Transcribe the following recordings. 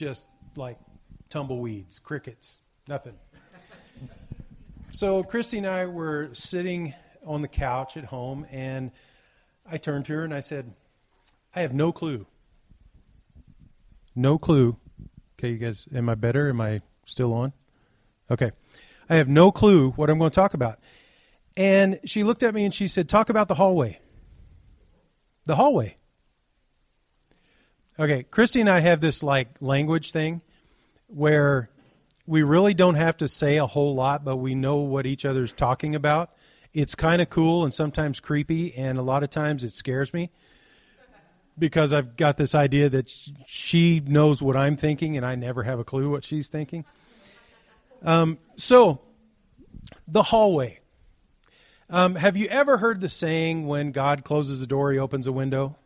just like tumbleweeds, crickets, nothing. so Christy and I were sitting on the couch at home, and I turned to her and I said, I have no clue. No clue. Okay, you guys, am I better? Am I still on? Okay. I have no clue what I'm going to talk about. And she looked at me and she said, Talk about the hallway. The hallway. Okay, Christy and I have this like language thing where we really don't have to say a whole lot, but we know what each other's talking about. It's kind of cool and sometimes creepy, and a lot of times it scares me because I've got this idea that she knows what I'm thinking and I never have a clue what she's thinking. Um, so, the hallway. Um, have you ever heard the saying, when God closes a door, he opens a window?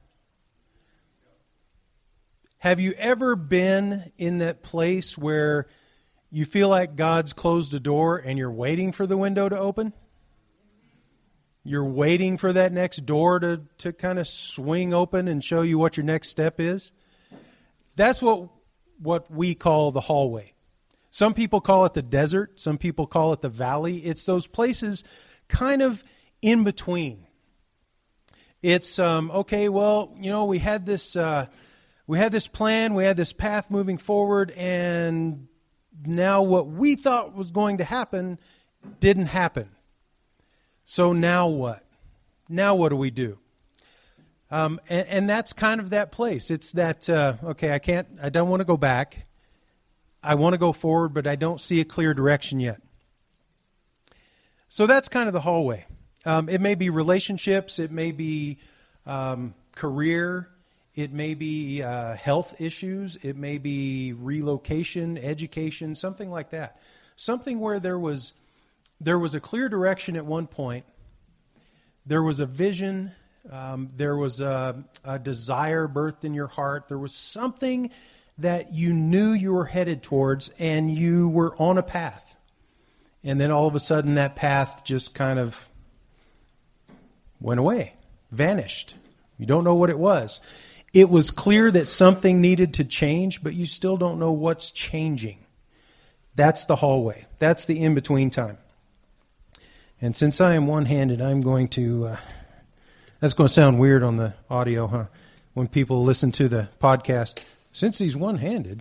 Have you ever been in that place where you feel like God's closed a door and you're waiting for the window to open? You're waiting for that next door to, to kind of swing open and show you what your next step is. That's what, what we call the hallway. Some people call it the desert, some people call it the valley. It's those places kind of in between. It's um, okay. Well, you know, we had this, uh, we had this plan, we had this path moving forward, and now what we thought was going to happen didn't happen. So now what? Now what do we do? Um, and, and, that's kind of that place. It's that uh, okay. I can't. I don't want to go back. I want to go forward, but I don't see a clear direction yet. So that's kind of the hallway. Um, it may be relationships. It may be um, career. It may be uh, health issues. It may be relocation, education, something like that. Something where there was there was a clear direction at one point. There was a vision. Um, there was a, a desire birthed in your heart. There was something that you knew you were headed towards, and you were on a path. And then all of a sudden, that path just kind of went away, vanished. You don't know what it was. It was clear that something needed to change, but you still don't know what's changing. That's the hallway. That's the in between time. And since I am one handed, I'm going to. Uh, that's going to sound weird on the audio, huh? When people listen to the podcast. Since he's one handed.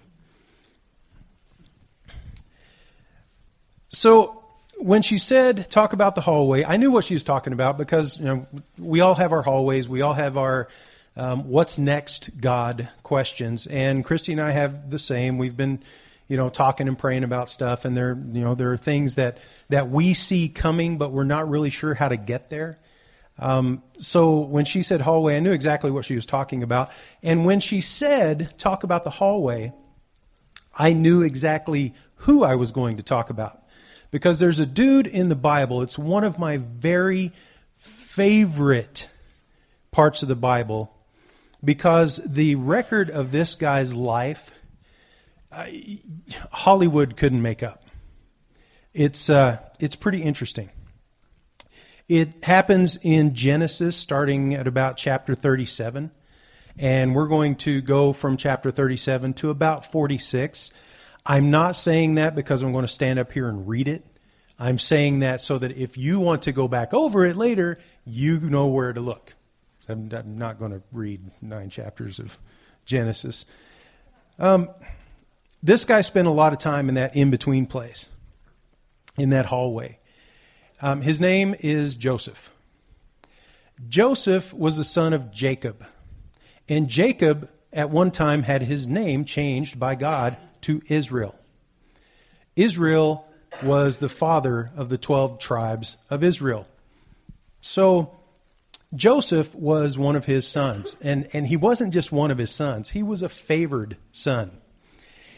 So when she said talk about the hallway, I knew what she was talking about because you know we all have our hallways, we all have our um, what's next God questions, and Christy and I have the same. We've been you know, talking and praying about stuff, and there, you know, there are things that that we see coming, but we're not really sure how to get there. Um, so when she said hallway, I knew exactly what she was talking about. And when she said talk about the hallway, I knew exactly who I was going to talk about. Because there's a dude in the Bible, it's one of my very favorite parts of the Bible because the record of this guy's life Hollywood couldn't make up. It's uh, it's pretty interesting. It happens in Genesis, starting at about chapter 37, and we're going to go from chapter 37 to about 46. I'm not saying that because I'm going to stand up here and read it. I'm saying that so that if you want to go back over it later, you know where to look. I'm, I'm not going to read nine chapters of Genesis. Um, this guy spent a lot of time in that in between place, in that hallway. Um, his name is Joseph. Joseph was the son of Jacob. And Jacob, at one time, had his name changed by God to Israel. Israel was the father of the 12 tribes of Israel. So Joseph was one of his sons. And, and he wasn't just one of his sons, he was a favored son.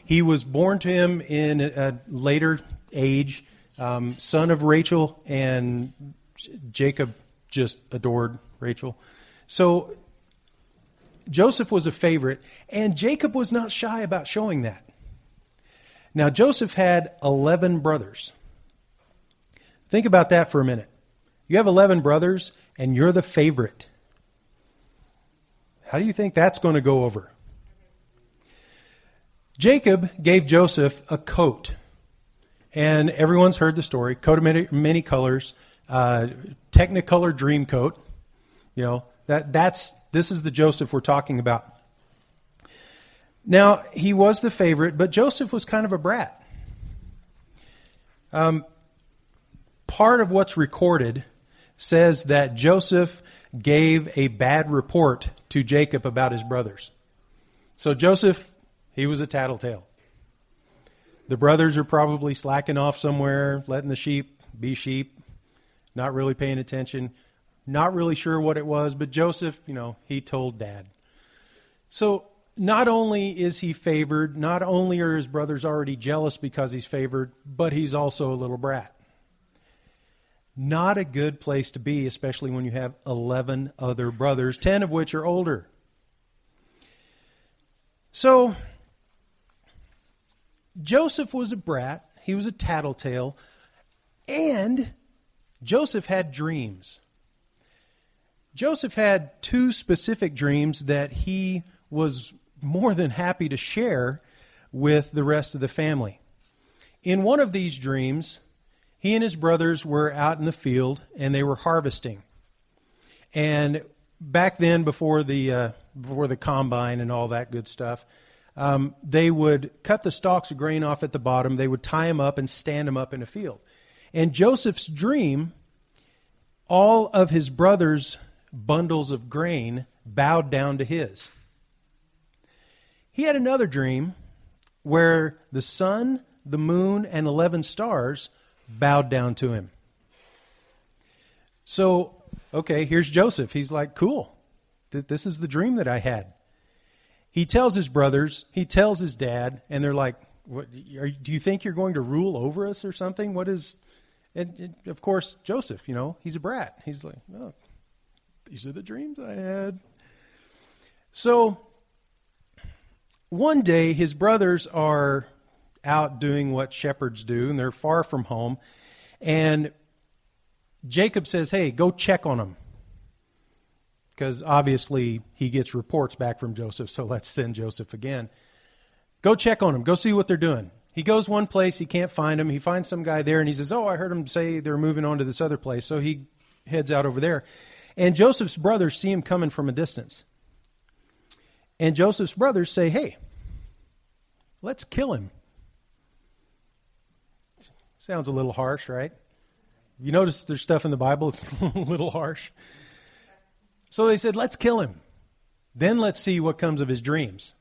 He was born to him in a later age, um, son of Rachel, and Jacob just adored Rachel. So Joseph was a favorite, and Jacob was not shy about showing that. Now, Joseph had 11 brothers. Think about that for a minute. You have 11 brothers, and you're the favorite. How do you think that's going to go over? Jacob gave Joseph a coat. And everyone's heard the story coat of many, many colors, uh, Technicolor dream coat. You know, that, that's, this is the Joseph we're talking about. Now, he was the favorite, but Joseph was kind of a brat. Um, part of what's recorded says that Joseph gave a bad report to Jacob about his brothers. So Joseph, he was a tattletale. The brothers are probably slacking off somewhere, letting the sheep be sheep, not really paying attention, not really sure what it was, but Joseph, you know, he told dad. So not only is he favored, not only are his brothers already jealous because he's favored, but he's also a little brat. Not a good place to be, especially when you have 11 other brothers, 10 of which are older. So, Joseph was a brat, he was a tattletale, and Joseph had dreams. Joseph had two specific dreams that he was more than happy to share with the rest of the family. In one of these dreams, he and his brothers were out in the field and they were harvesting. And back then, before the uh, before the combine and all that good stuff, um, they would cut the stalks of grain off at the bottom. They would tie them up and stand them up in a field. And Joseph's dream, all of his brothers' bundles of grain bowed down to his. He had another dream where the sun, the moon, and 11 stars bowed down to him. So, okay, here's Joseph. He's like, cool. This is the dream that I had. He tells his brothers, he tells his dad, and they're like, what, are, do you think you're going to rule over us or something? What is. And, and, of course, Joseph, you know, he's a brat. He's like, oh, these are the dreams I had. So, one day, his brothers are out doing what shepherds do, and they're far from home. And Jacob says, Hey, go check on them. Because obviously he gets reports back from Joseph, so let's send Joseph again. Go check on them. Go see what they're doing. He goes one place, he can't find them. He finds some guy there, and he says, Oh, I heard him say they're moving on to this other place. So he heads out over there. And Joseph's brothers see him coming from a distance. And Joseph's brothers say, Hey, let's kill him. Sounds a little harsh, right? You notice there's stuff in the Bible it's a little harsh. So they said, let's kill him. Then let's see what comes of his dreams.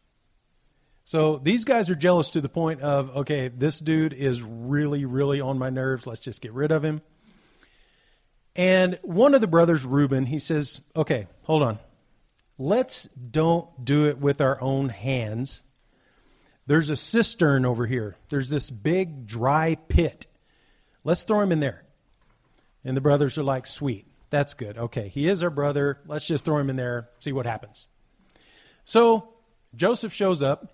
So these guys are jealous to the point of, okay, this dude is really, really on my nerves. Let's just get rid of him. And one of the brothers, Reuben, he says, okay, hold on. Let's don't do it with our own hands. There's a cistern over here. There's this big dry pit. Let's throw him in there. And the brothers are like, sweet. That's good. Okay, he is our brother. Let's just throw him in there, see what happens. So Joseph shows up.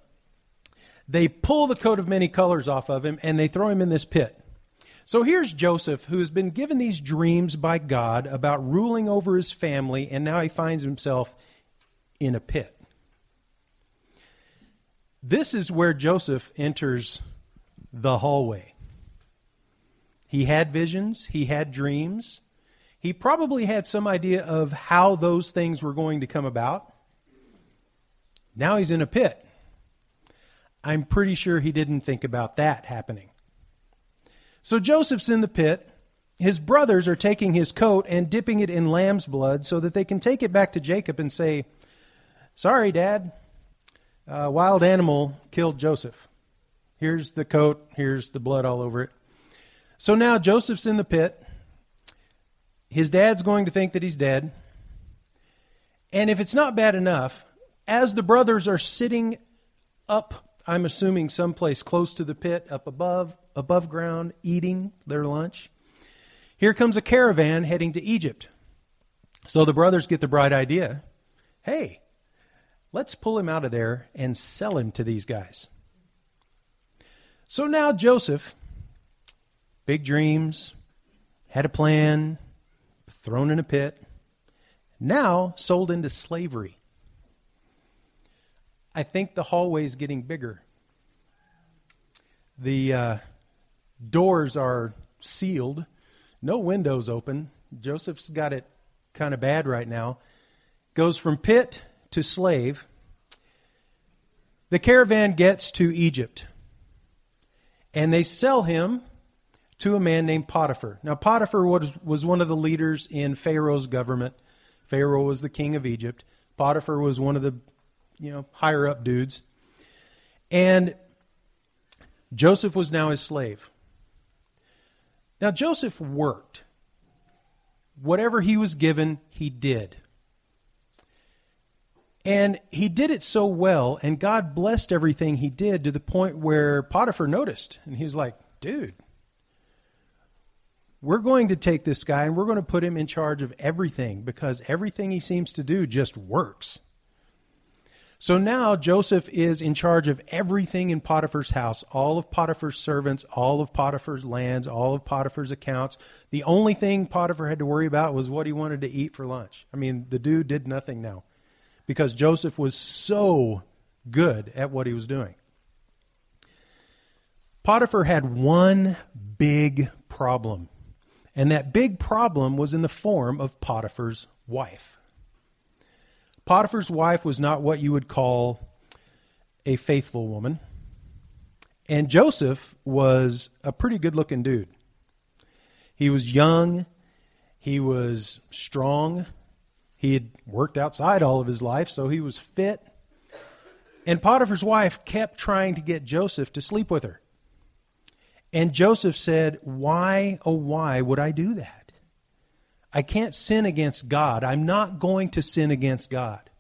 They pull the coat of many colors off of him and they throw him in this pit. So here's Joseph, who has been given these dreams by God about ruling over his family, and now he finds himself in a pit. This is where Joseph enters the hallway. He had visions, he had dreams. He probably had some idea of how those things were going to come about. Now he's in a pit. I'm pretty sure he didn't think about that happening. So Joseph's in the pit. His brothers are taking his coat and dipping it in lamb's blood so that they can take it back to Jacob and say, Sorry, Dad. A wild animal killed Joseph. Here's the coat. Here's the blood all over it. So now Joseph's in the pit. His dad's going to think that he's dead. And if it's not bad enough, as the brothers are sitting up, I'm assuming someplace close to the pit, up above, above ground, eating their lunch, here comes a caravan heading to Egypt. So the brothers get the bright idea hey, let's pull him out of there and sell him to these guys. So now Joseph big dreams, had a plan, thrown in a pit, now sold into slavery. I think the hallway is getting bigger. The uh, doors are sealed, no windows open. Joseph's got it kind of bad right now. Goes from pit to slave. The caravan gets to Egypt, and they sell him to a man named Potiphar. Now, Potiphar was, was one of the leaders in Pharaoh's government. Pharaoh was the king of Egypt. Potiphar was one of the, you know, higher up dudes. And Joseph was now his slave. Now, Joseph worked. Whatever he was given, he did. And he did it so well, and God blessed everything he did to the point where Potiphar noticed. And he was like, dude, we're going to take this guy and we're going to put him in charge of everything because everything he seems to do just works. So now Joseph is in charge of everything in Potiphar's house, all of Potiphar's servants, all of Potiphar's lands, all of Potiphar's accounts. The only thing Potiphar had to worry about was what he wanted to eat for lunch. I mean, the dude did nothing now because Joseph was so good at what he was doing. Potiphar had one big problem, and that big problem was in the form of Potiphar's wife. Potiphar's wife was not what you would call a faithful woman. And Joseph was a pretty good looking dude. He was young, he was strong, he had worked outside all of his life, so he was fit. And Potiphar's wife kept trying to get Joseph to sleep with her. And Joseph said, Why, oh, why would I do that? I can't sin against God. I'm not going to sin against God.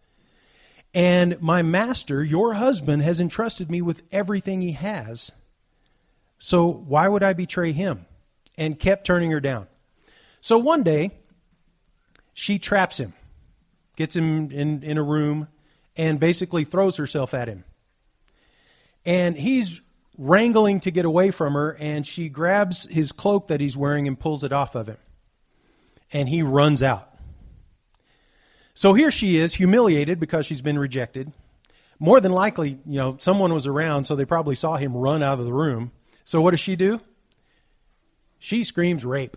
And my master, your husband, has entrusted me with everything he has. So why would I betray him? And kept turning her down. So one day, she traps him, gets him in, in a room, and basically throws herself at him. And he's wrangling to get away from her, and she grabs his cloak that he's wearing and pulls it off of him and he runs out. So here she is, humiliated because she's been rejected. More than likely, you know, someone was around, so they probably saw him run out of the room. So what does she do? She screams rape.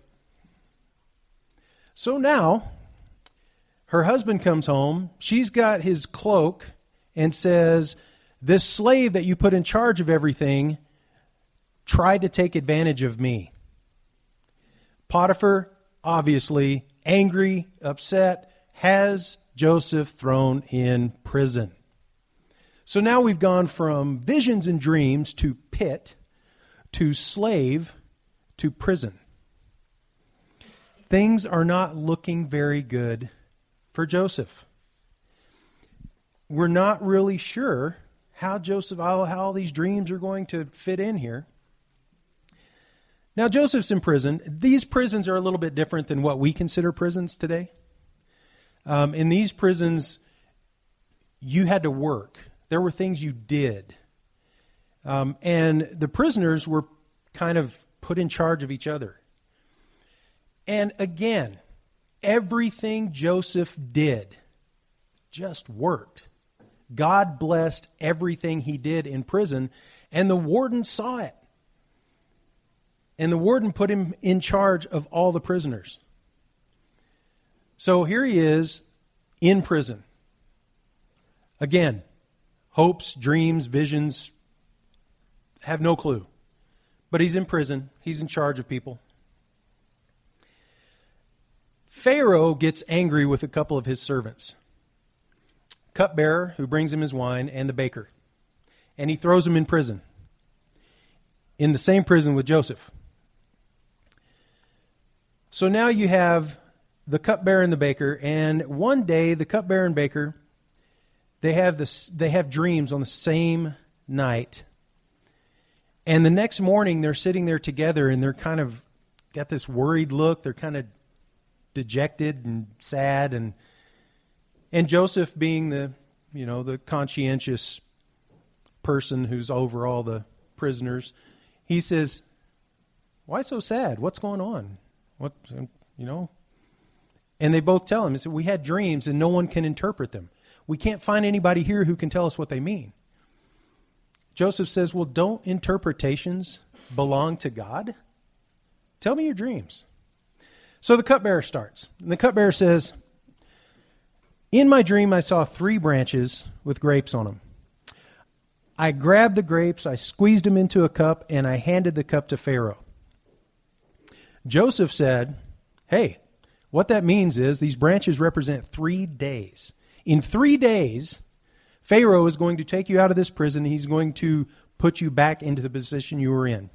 So now, her husband comes home. She's got his cloak and says, This slave that you put in charge of everything tried to take advantage of me. Potiphar obviously angry, upset, has Joseph thrown in prison. So now we've gone from visions and dreams to pit to slave to prison. Things are not looking very good for Joseph. We're not really sure how Joseph, how, how all these dreams are going to fit in here. Now, Joseph's in prison. These prisons are a little bit different than what we consider prisons today. Um, in these prisons, you had to work, there were things you did. Um, and the prisoners were kind of put in charge of each other. And again, everything Joseph did just worked. God blessed everything he did in prison, and the warden saw it. And the warden put him in charge of all the prisoners. So here he is in prison. Again, hopes, dreams, visions, have no clue. But he's in prison, he's in charge of people. Pharaoh gets angry with a couple of his servants cupbearer, who brings him his wine, and the baker. And he throws him in prison, in the same prison with Joseph. So now you have the cupbearer and the baker, and one day the cupbearer and baker they have this they have dreams on the same night. And the next morning they're sitting there together and they're kind of got this worried look, they're kind of dejected and sad and and Joseph being the you know the conscientious person who's over all the prisoners, he says, "Why so sad? What's going on?" What, you know? And they both tell him, we had dreams and no one can interpret them. We can't find anybody here who can tell us what they mean. Joseph says, Well, don't interpretations belong to God? Tell me your dreams. So the cupbearer starts. And the cupbearer says, In my dream, I saw three branches with grapes on them. I grabbed the grapes, I squeezed them into a cup, and I handed the cup to Pharaoh. Joseph said, Hey, what that means is these branches represent three days. In three days, Pharaoh is going to take you out of this prison. He's going to put you back into the position you were in.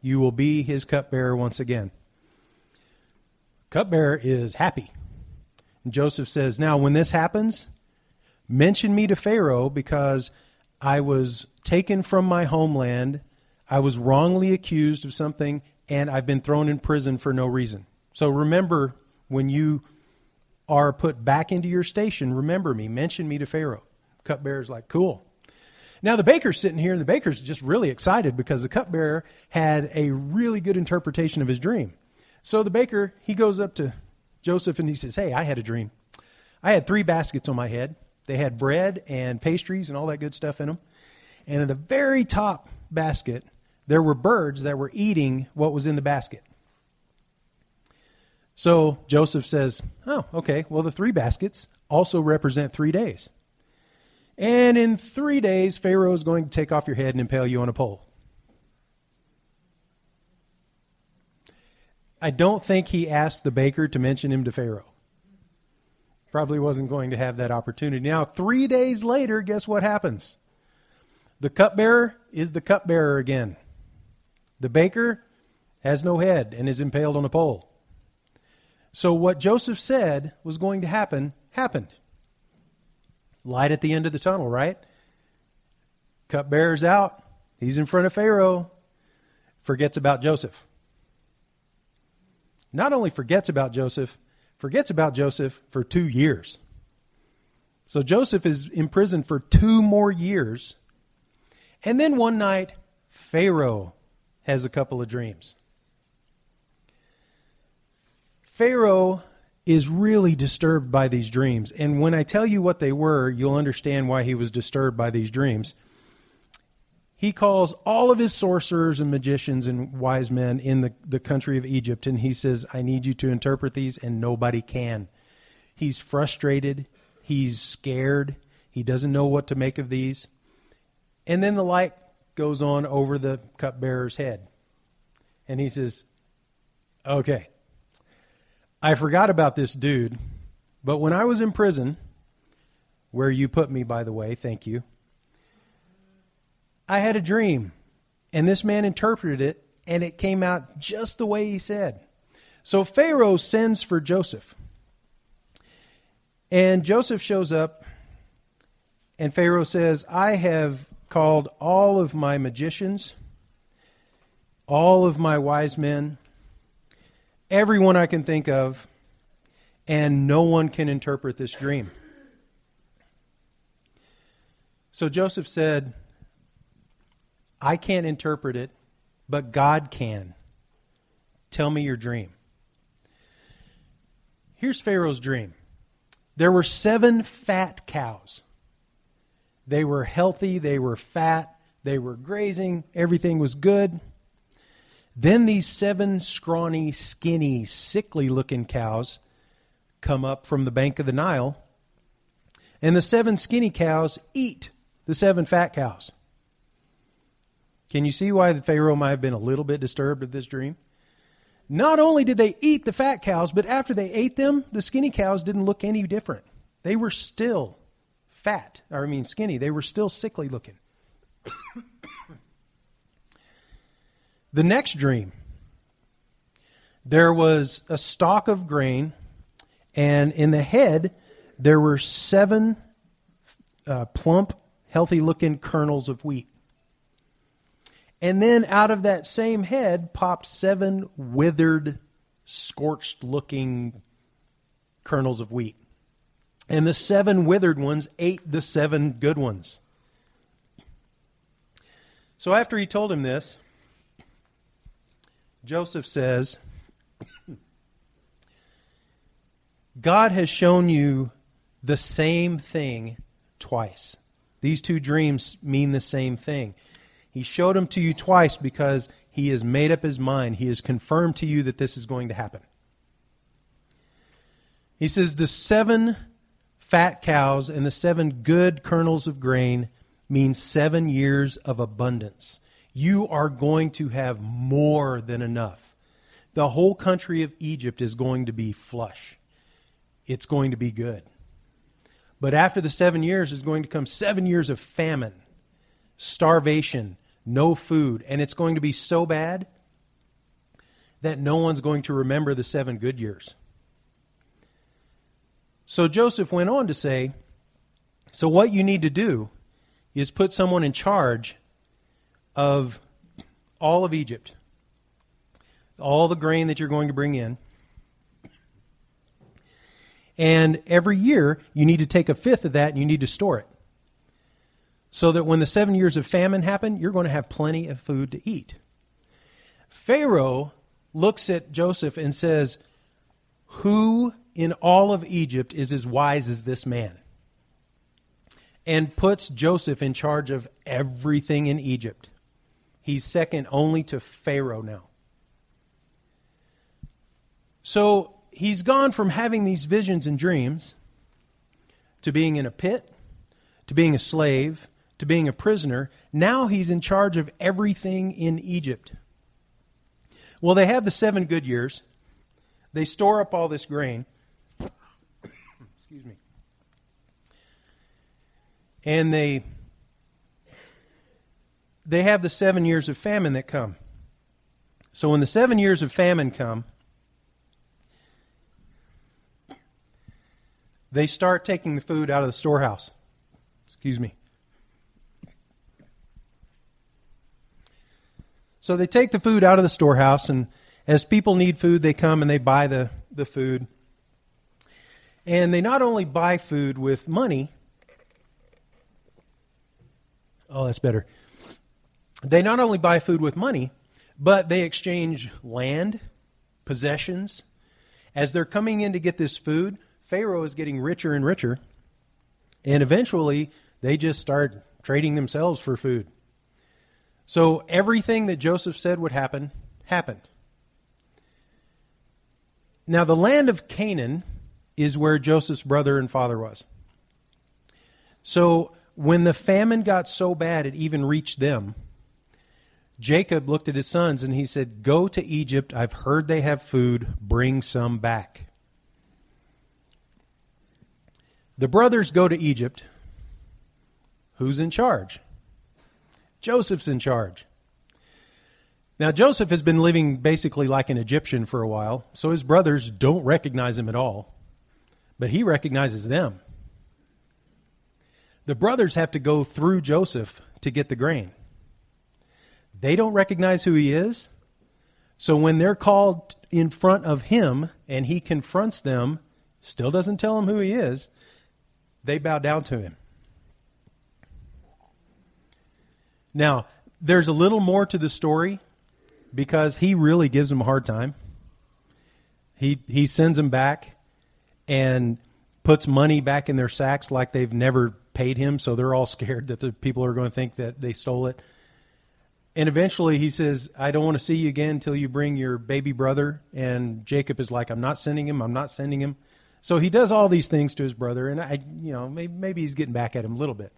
You will be his cupbearer once again. Cupbearer is happy. And Joseph says, Now, when this happens, mention me to Pharaoh because I was taken from my homeland. I was wrongly accused of something, and I've been thrown in prison for no reason. So remember when you are put back into your station, remember me, mention me to Pharaoh. Cupbearer's like, cool. Now the baker's sitting here, and the baker's just really excited because the cupbearer had a really good interpretation of his dream. So the baker, he goes up to Joseph and he says, Hey, I had a dream. I had three baskets on my head. They had bread and pastries and all that good stuff in them. And in the very top basket, there were birds that were eating what was in the basket. So Joseph says, Oh, okay, well, the three baskets also represent three days. And in three days, Pharaoh is going to take off your head and impale you on a pole. I don't think he asked the baker to mention him to Pharaoh. Probably wasn't going to have that opportunity. Now, three days later, guess what happens? The cupbearer is the cupbearer again. The baker has no head and is impaled on a pole. So, what Joseph said was going to happen, happened. Light at the end of the tunnel, right? Cupbearer's out. He's in front of Pharaoh. Forgets about Joseph. Not only forgets about Joseph, forgets about Joseph for two years. So Joseph is imprisoned for two more years. And then one night, Pharaoh has a couple of dreams. Pharaoh is really disturbed by these dreams. And when I tell you what they were, you'll understand why he was disturbed by these dreams. He calls all of his sorcerers and magicians and wise men in the, the country of Egypt and he says, I need you to interpret these, and nobody can. He's frustrated. He's scared. He doesn't know what to make of these. And then the light goes on over the cupbearer's head. And he says, Okay, I forgot about this dude, but when I was in prison, where you put me, by the way, thank you, I had a dream. And this man interpreted it, and it came out just the way he said. So Pharaoh sends for Joseph. And Joseph shows up, and Pharaoh says, I have called all of my magicians, all of my wise men, everyone I can think of, and no one can interpret this dream. So Joseph said, I can't interpret it, but God can. Tell me your dream. Here's Pharaoh's dream there were seven fat cows. They were healthy, they were fat, they were grazing, everything was good. Then these seven scrawny, skinny, sickly looking cows come up from the bank of the Nile, and the seven skinny cows eat the seven fat cows. Can you see why the Pharaoh might have been a little bit disturbed at this dream? Not only did they eat the fat cows, but after they ate them, the skinny cows didn't look any different. They were still fat, or I mean skinny. They were still sickly looking. The next dream there was a stalk of grain, and in the head there were seven uh, plump, healthy looking kernels of wheat. And then out of that same head popped seven withered, scorched looking kernels of wheat. And the seven withered ones ate the seven good ones. So after he told him this, Joseph says, God has shown you the same thing twice. These two dreams mean the same thing. He showed them to you twice because he has made up his mind. He has confirmed to you that this is going to happen. He says, The seven fat cows and the seven good kernels of grain means seven years of abundance. You are going to have more than enough. The whole country of Egypt is going to be flush. It's going to be good. But after the seven years is going to come seven years of famine, starvation, no food, and it's going to be so bad that no one's going to remember the seven good years. So Joseph went on to say, So what you need to do is put someone in charge of all of Egypt, all the grain that you're going to bring in. And every year, you need to take a fifth of that and you need to store it. So that when the seven years of famine happen, you're going to have plenty of food to eat. Pharaoh looks at Joseph and says, Who in all of Egypt is as wise as this man. And puts Joseph in charge of everything in Egypt. He's second only to Pharaoh now. So he's gone from having these visions and dreams to being in a pit, to being a slave, to being a prisoner. Now he's in charge of everything in Egypt. Well, they have the seven good years. They store up all this grain. Excuse me. And they they have the 7 years of famine that come. So when the 7 years of famine come, they start taking the food out of the storehouse. Excuse me. So they take the food out of the storehouse, and as people need food, they come and they buy the, the food. And they not only buy food with money, oh, that's better. They not only buy food with money, but they exchange land, possessions. As they're coming in to get this food, Pharaoh is getting richer and richer. And eventually, they just start trading themselves for food. So everything that Joseph said would happen, happened. Now, the land of Canaan is where Joseph's brother and father was. So when the famine got so bad it even reached them, Jacob looked at his sons and he said, Go to Egypt. I've heard they have food. Bring some back. The brothers go to Egypt. Who's in charge? Joseph's in charge. Now, Joseph has been living basically like an Egyptian for a while, so his brothers don't recognize him at all but he recognizes them. The brothers have to go through Joseph to get the grain. They don't recognize who he is. So when they're called in front of him and he confronts them, still doesn't tell them who he is, they bow down to him. Now, there's a little more to the story because he really gives him a hard time. He, he sends them back and puts money back in their sacks like they've never paid him, so they're all scared that the people are going to think that they stole it. And eventually he says, I don't want to see you again until you bring your baby brother. And Jacob is like, I'm not sending him. I'm not sending him. So he does all these things to his brother. And I, you know, maybe, maybe he's getting back at him a little bit.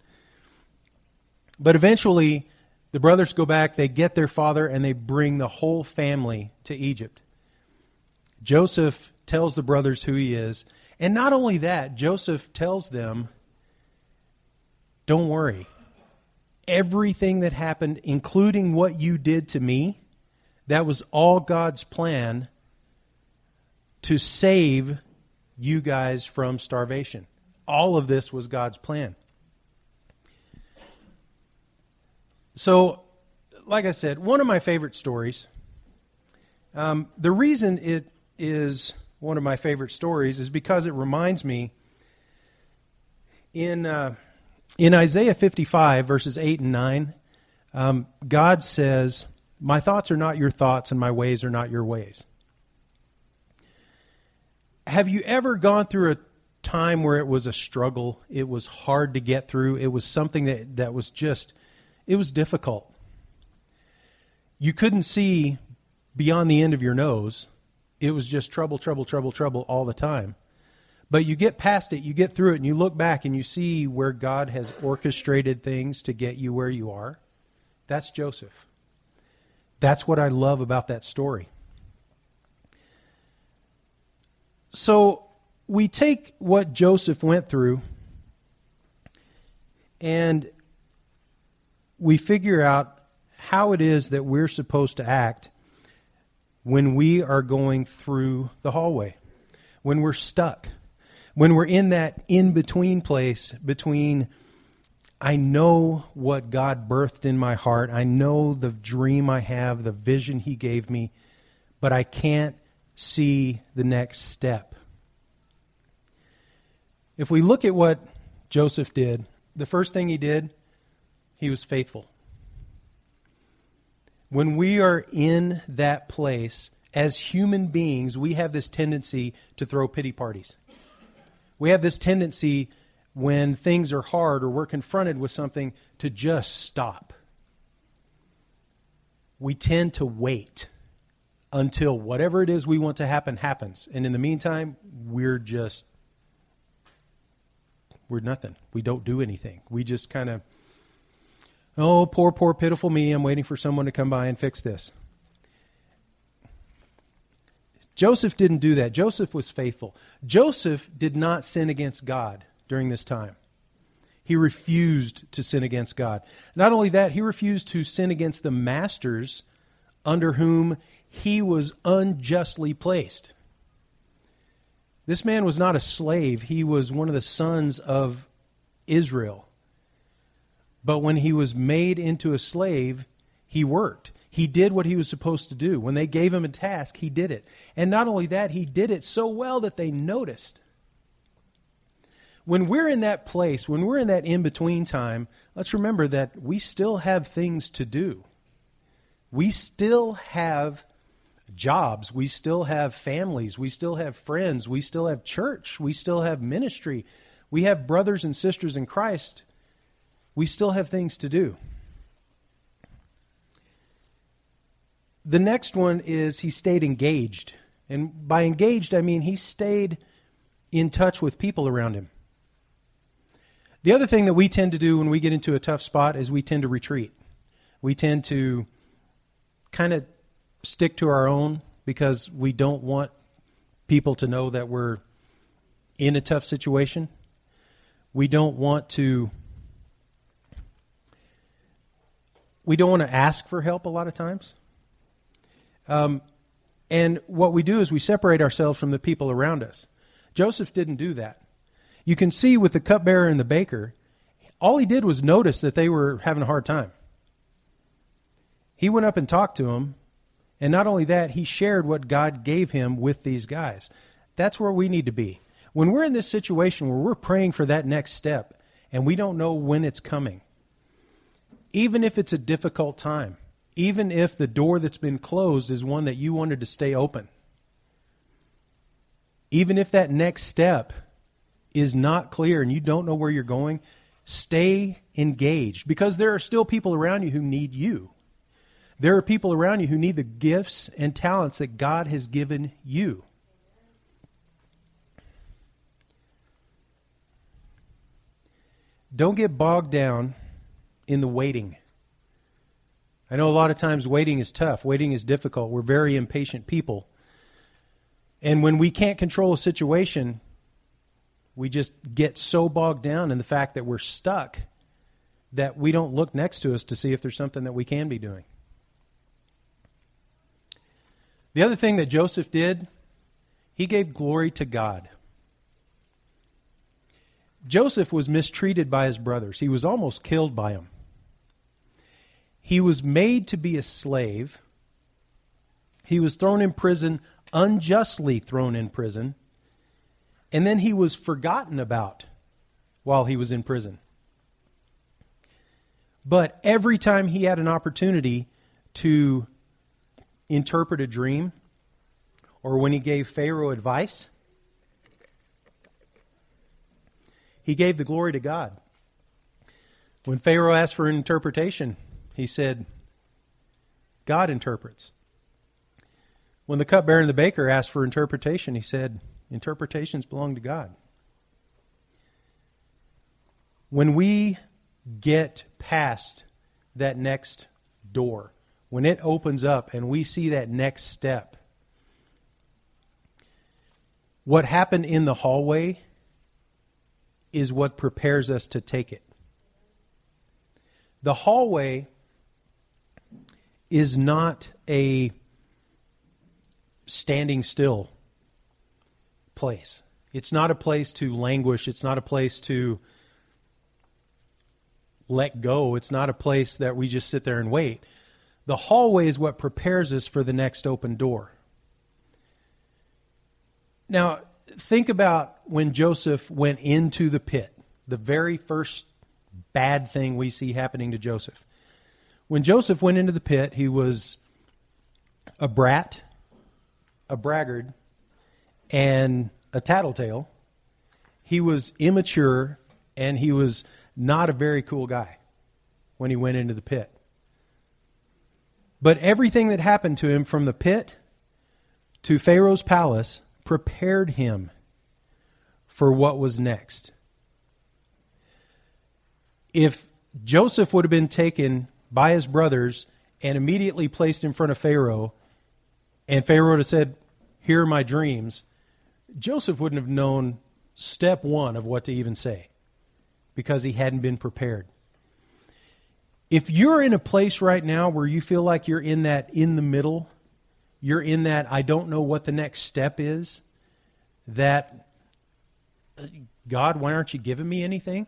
But eventually the brothers go back, they get their father, and they bring the whole family to Egypt. Joseph tells the brothers who he is. And not only that, Joseph tells them, Don't worry. Everything that happened, including what you did to me, that was all God's plan to save you guys from starvation. All of this was God's plan. So, like I said, one of my favorite stories. Um, the reason it is one of my favorite stories is because it reminds me in uh, in Isaiah 55 verses 8 and 9 um, God says my thoughts are not your thoughts and my ways are not your ways have you ever gone through a time where it was a struggle it was hard to get through it was something that, that was just it was difficult you couldn't see beyond the end of your nose. It was just trouble, trouble, trouble, trouble all the time. But you get past it, you get through it, and you look back and you see where God has orchestrated things to get you where you are. That's Joseph. That's what I love about that story. So we take what Joseph went through and we figure out how it is that we're supposed to act when we are going through the hallway, when we're stuck when we're in that in between place between I know what God birthed in my heart, I know the dream I have, the vision He gave me, but I can't see the next step. If we look at what Joseph did, the first thing he did, he was faithful. When we are in that place, as human beings, we have this tendency to throw pity parties. We have this tendency when things are hard or we're confronted with something to just stop. We tend to wait until whatever it is we want to happen happens. And in the meantime, we're just, we're nothing. We don't do anything. We just kind of, oh, poor, poor, pitiful me. I'm waiting for someone to come by and fix this. Joseph didn't do that. Joseph was faithful. Joseph did not sin against God during this time. He refused to sin against God. Not only that, he refused to sin against the masters under whom he was unjustly placed. This man was not a slave, he was one of the sons of Israel. But when he was made into a slave, he worked. He did what he was supposed to do. When they gave him a task, he did it. And not only that, he did it so well that they noticed. When we're in that place, when we're in that in between time, let's remember that we still have things to do. We still have jobs. We still have families. We still have friends. We still have church. We still have ministry. We have brothers and sisters in Christ. We still have things to do. The next one is he stayed engaged. And by engaged, I mean he stayed in touch with people around him. The other thing that we tend to do when we get into a tough spot is we tend to retreat. We tend to kind of stick to our own because we don't want people to know that we're in a tough situation. We don't want to we don't want to ask for help a lot of times. Um, and what we do is we separate ourselves from the people around us. Joseph didn't do that. You can see with the cupbearer and the baker, all he did was notice that they were having a hard time. He went up and talked to them, and not only that, he shared what God gave him with these guys. That's where we need to be. When we're in this situation where we're praying for that next step and we don't know when it's coming, even if it's a difficult time, even if the door that's been closed is one that you wanted to stay open. Even if that next step is not clear and you don't know where you're going, stay engaged because there are still people around you who need you. There are people around you who need the gifts and talents that God has given you. Don't get bogged down in the waiting. I know a lot of times waiting is tough, waiting is difficult. We're very impatient people. And when we can't control a situation, we just get so bogged down in the fact that we're stuck that we don't look next to us to see if there's something that we can be doing. The other thing that Joseph did, he gave glory to God. Joseph was mistreated by his brothers. He was almost killed by them. He was made to be a slave. He was thrown in prison, unjustly thrown in prison. And then he was forgotten about while he was in prison. But every time he had an opportunity to interpret a dream, or when he gave Pharaoh advice, he gave the glory to God. When Pharaoh asked for an interpretation, he said, God interprets. When the cupbearer and the baker asked for interpretation, he said, Interpretations belong to God. When we get past that next door, when it opens up and we see that next step, what happened in the hallway is what prepares us to take it. The hallway is not a standing still place. It's not a place to languish. It's not a place to let go. It's not a place that we just sit there and wait. The hallway is what prepares us for the next open door. Now, think about when Joseph went into the pit, the very first bad thing we see happening to Joseph. When Joseph went into the pit, he was a brat, a braggart, and a tattletale. He was immature and he was not a very cool guy when he went into the pit. But everything that happened to him from the pit to Pharaoh's palace prepared him for what was next. If Joseph would have been taken by his brothers and immediately placed in front of Pharaoh, and Pharaoh would have said, Here are my dreams, Joseph wouldn't have known step one of what to even say because he hadn't been prepared. If you're in a place right now where you feel like you're in that in the middle, you're in that I don't know what the next step is, that God, why aren't you giving me anything?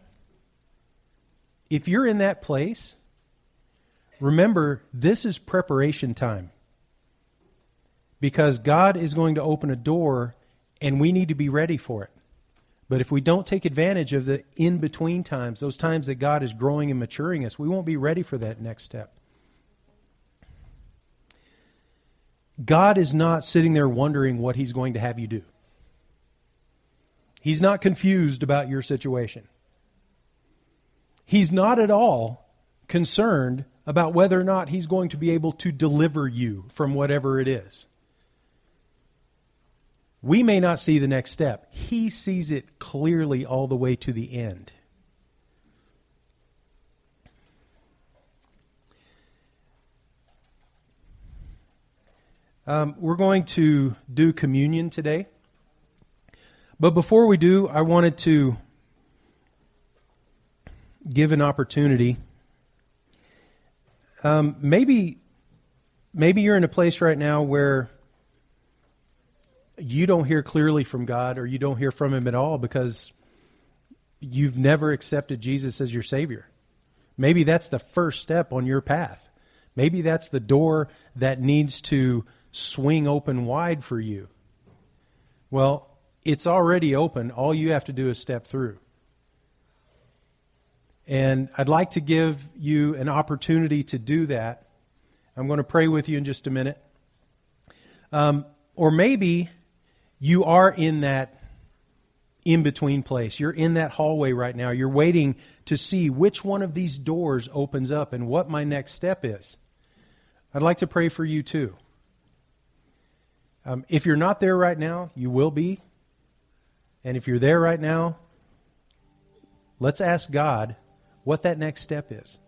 If you're in that place, remember this is preparation time. Because God is going to open a door and we need to be ready for it. But if we don't take advantage of the in between times, those times that God is growing and maturing us, we won't be ready for that next step. God is not sitting there wondering what He's going to have you do. He's not confused about your situation. He's not at all concerned about whether or not He's going to be able to deliver you from whatever it is. We may not see the next step. He sees it clearly all the way to the end. Um, we're going to do communion today. But before we do, I wanted to give an opportunity. Um, maybe, maybe you're in a place right now where you don't hear clearly from God or you don't hear from Him at all because you've never accepted Jesus as your Savior. Maybe that's the first step on your path. Maybe that's the door that needs to swing open wide for you. Well, it's already open. All you have to do is step through. And I'd like to give you an opportunity to do that. I'm going to pray with you in just a minute. Um, or maybe you are in that in between place. You're in that hallway right now. You're waiting to see which one of these doors opens up and what my next step is. I'd like to pray for you too. Um, if you're not there right now, you will be. And if you're there right now, let's ask God what that next step is.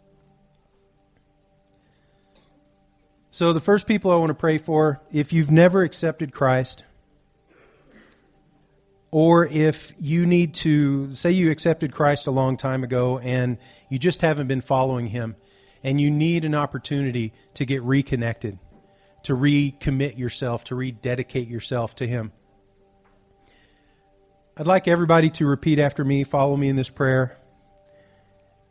So, the first people I want to pray for, if you've never accepted Christ, or if you need to say you accepted Christ a long time ago and you just haven't been following him and you need an opportunity to get reconnected, to recommit yourself, to rededicate yourself to him. I'd like everybody to repeat after me, follow me in this prayer.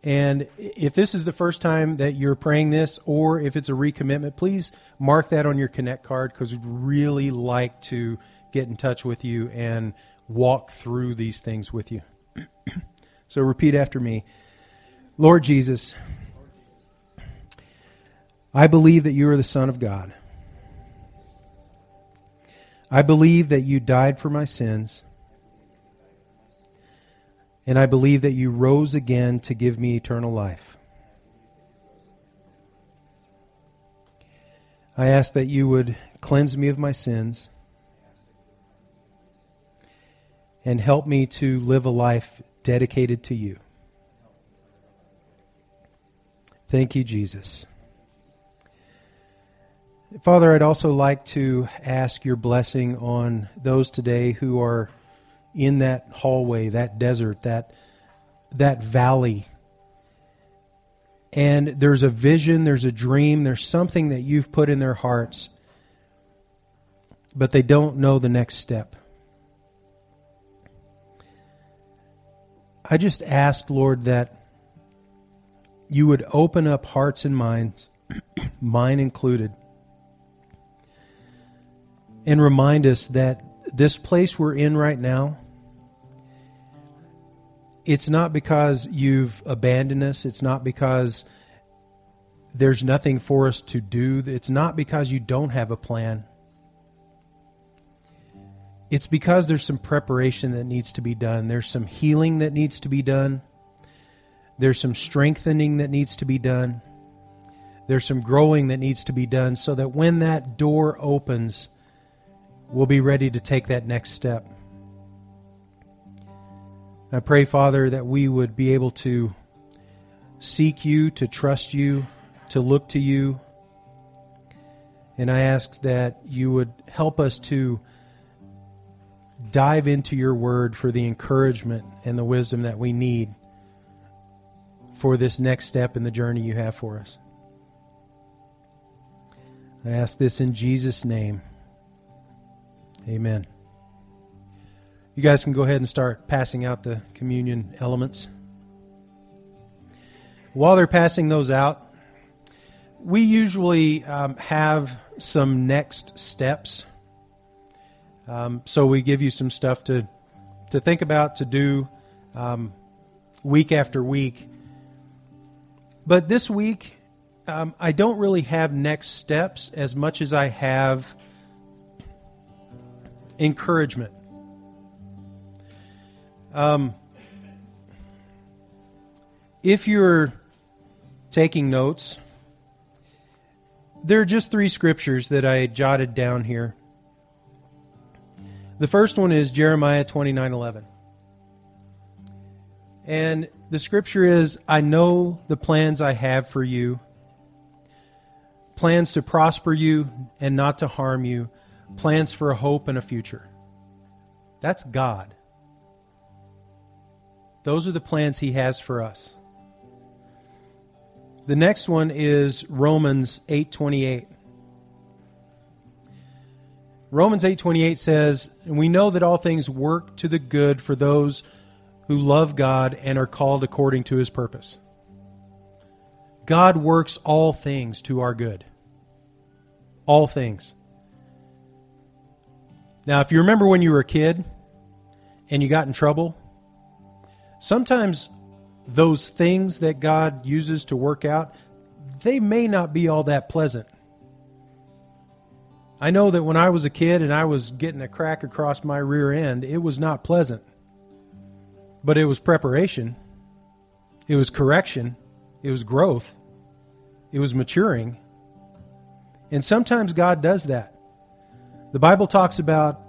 And if this is the first time that you're praying this, or if it's a recommitment, please mark that on your Connect card because we'd really like to get in touch with you and walk through these things with you. so repeat after me Lord Jesus, I believe that you are the Son of God. I believe that you died for my sins. And I believe that you rose again to give me eternal life. I ask that you would cleanse me of my sins and help me to live a life dedicated to you. Thank you, Jesus. Father, I'd also like to ask your blessing on those today who are in that hallway, that desert, that that valley. And there's a vision, there's a dream, there's something that you've put in their hearts, but they don't know the next step. I just ask, Lord, that you would open up hearts and minds, mine included, and remind us that this place we're in right now, it's not because you've abandoned us. It's not because there's nothing for us to do. It's not because you don't have a plan. It's because there's some preparation that needs to be done. There's some healing that needs to be done. There's some strengthening that needs to be done. There's some growing that needs to be done so that when that door opens, we'll be ready to take that next step. I pray, Father, that we would be able to seek you, to trust you, to look to you. And I ask that you would help us to dive into your word for the encouragement and the wisdom that we need for this next step in the journey you have for us. I ask this in Jesus' name. Amen. You guys can go ahead and start passing out the communion elements. While they're passing those out, we usually um, have some next steps. Um, so we give you some stuff to to think about, to do um, week after week. But this week, um, I don't really have next steps as much as I have encouragement. Um, if you're taking notes, there are just three scriptures that I jotted down here. The first one is Jeremiah 29:11. And the scripture is I know the plans I have for you. Plans to prosper you and not to harm you, plans for a hope and a future. That's God. Those are the plans he has for us. The next one is Romans 8:28. Romans 8:28 says, "We know that all things work to the good for those who love God and are called according to his purpose." God works all things to our good. All things. Now, if you remember when you were a kid and you got in trouble, sometimes those things that God uses to work out, they may not be all that pleasant. I know that when I was a kid and I was getting a crack across my rear end, it was not pleasant. But it was preparation, it was correction, it was growth, it was maturing. And sometimes God does that. The Bible talks about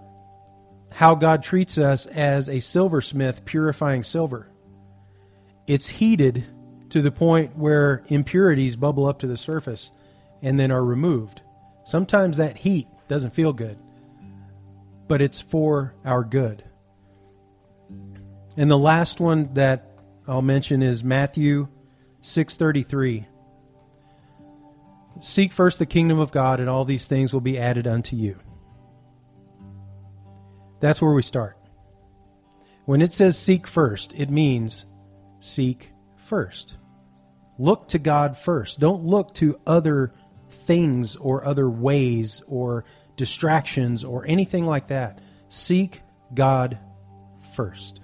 how God treats us as a silversmith purifying silver. It's heated to the point where impurities bubble up to the surface and then are removed. Sometimes that heat doesn't feel good, but it's for our good. And the last one that I'll mention is Matthew 6:33. Seek first the kingdom of God and all these things will be added unto you. That's where we start. When it says seek first, it means seek first. Look to God first. Don't look to other things or other ways or distractions or anything like that. Seek God first.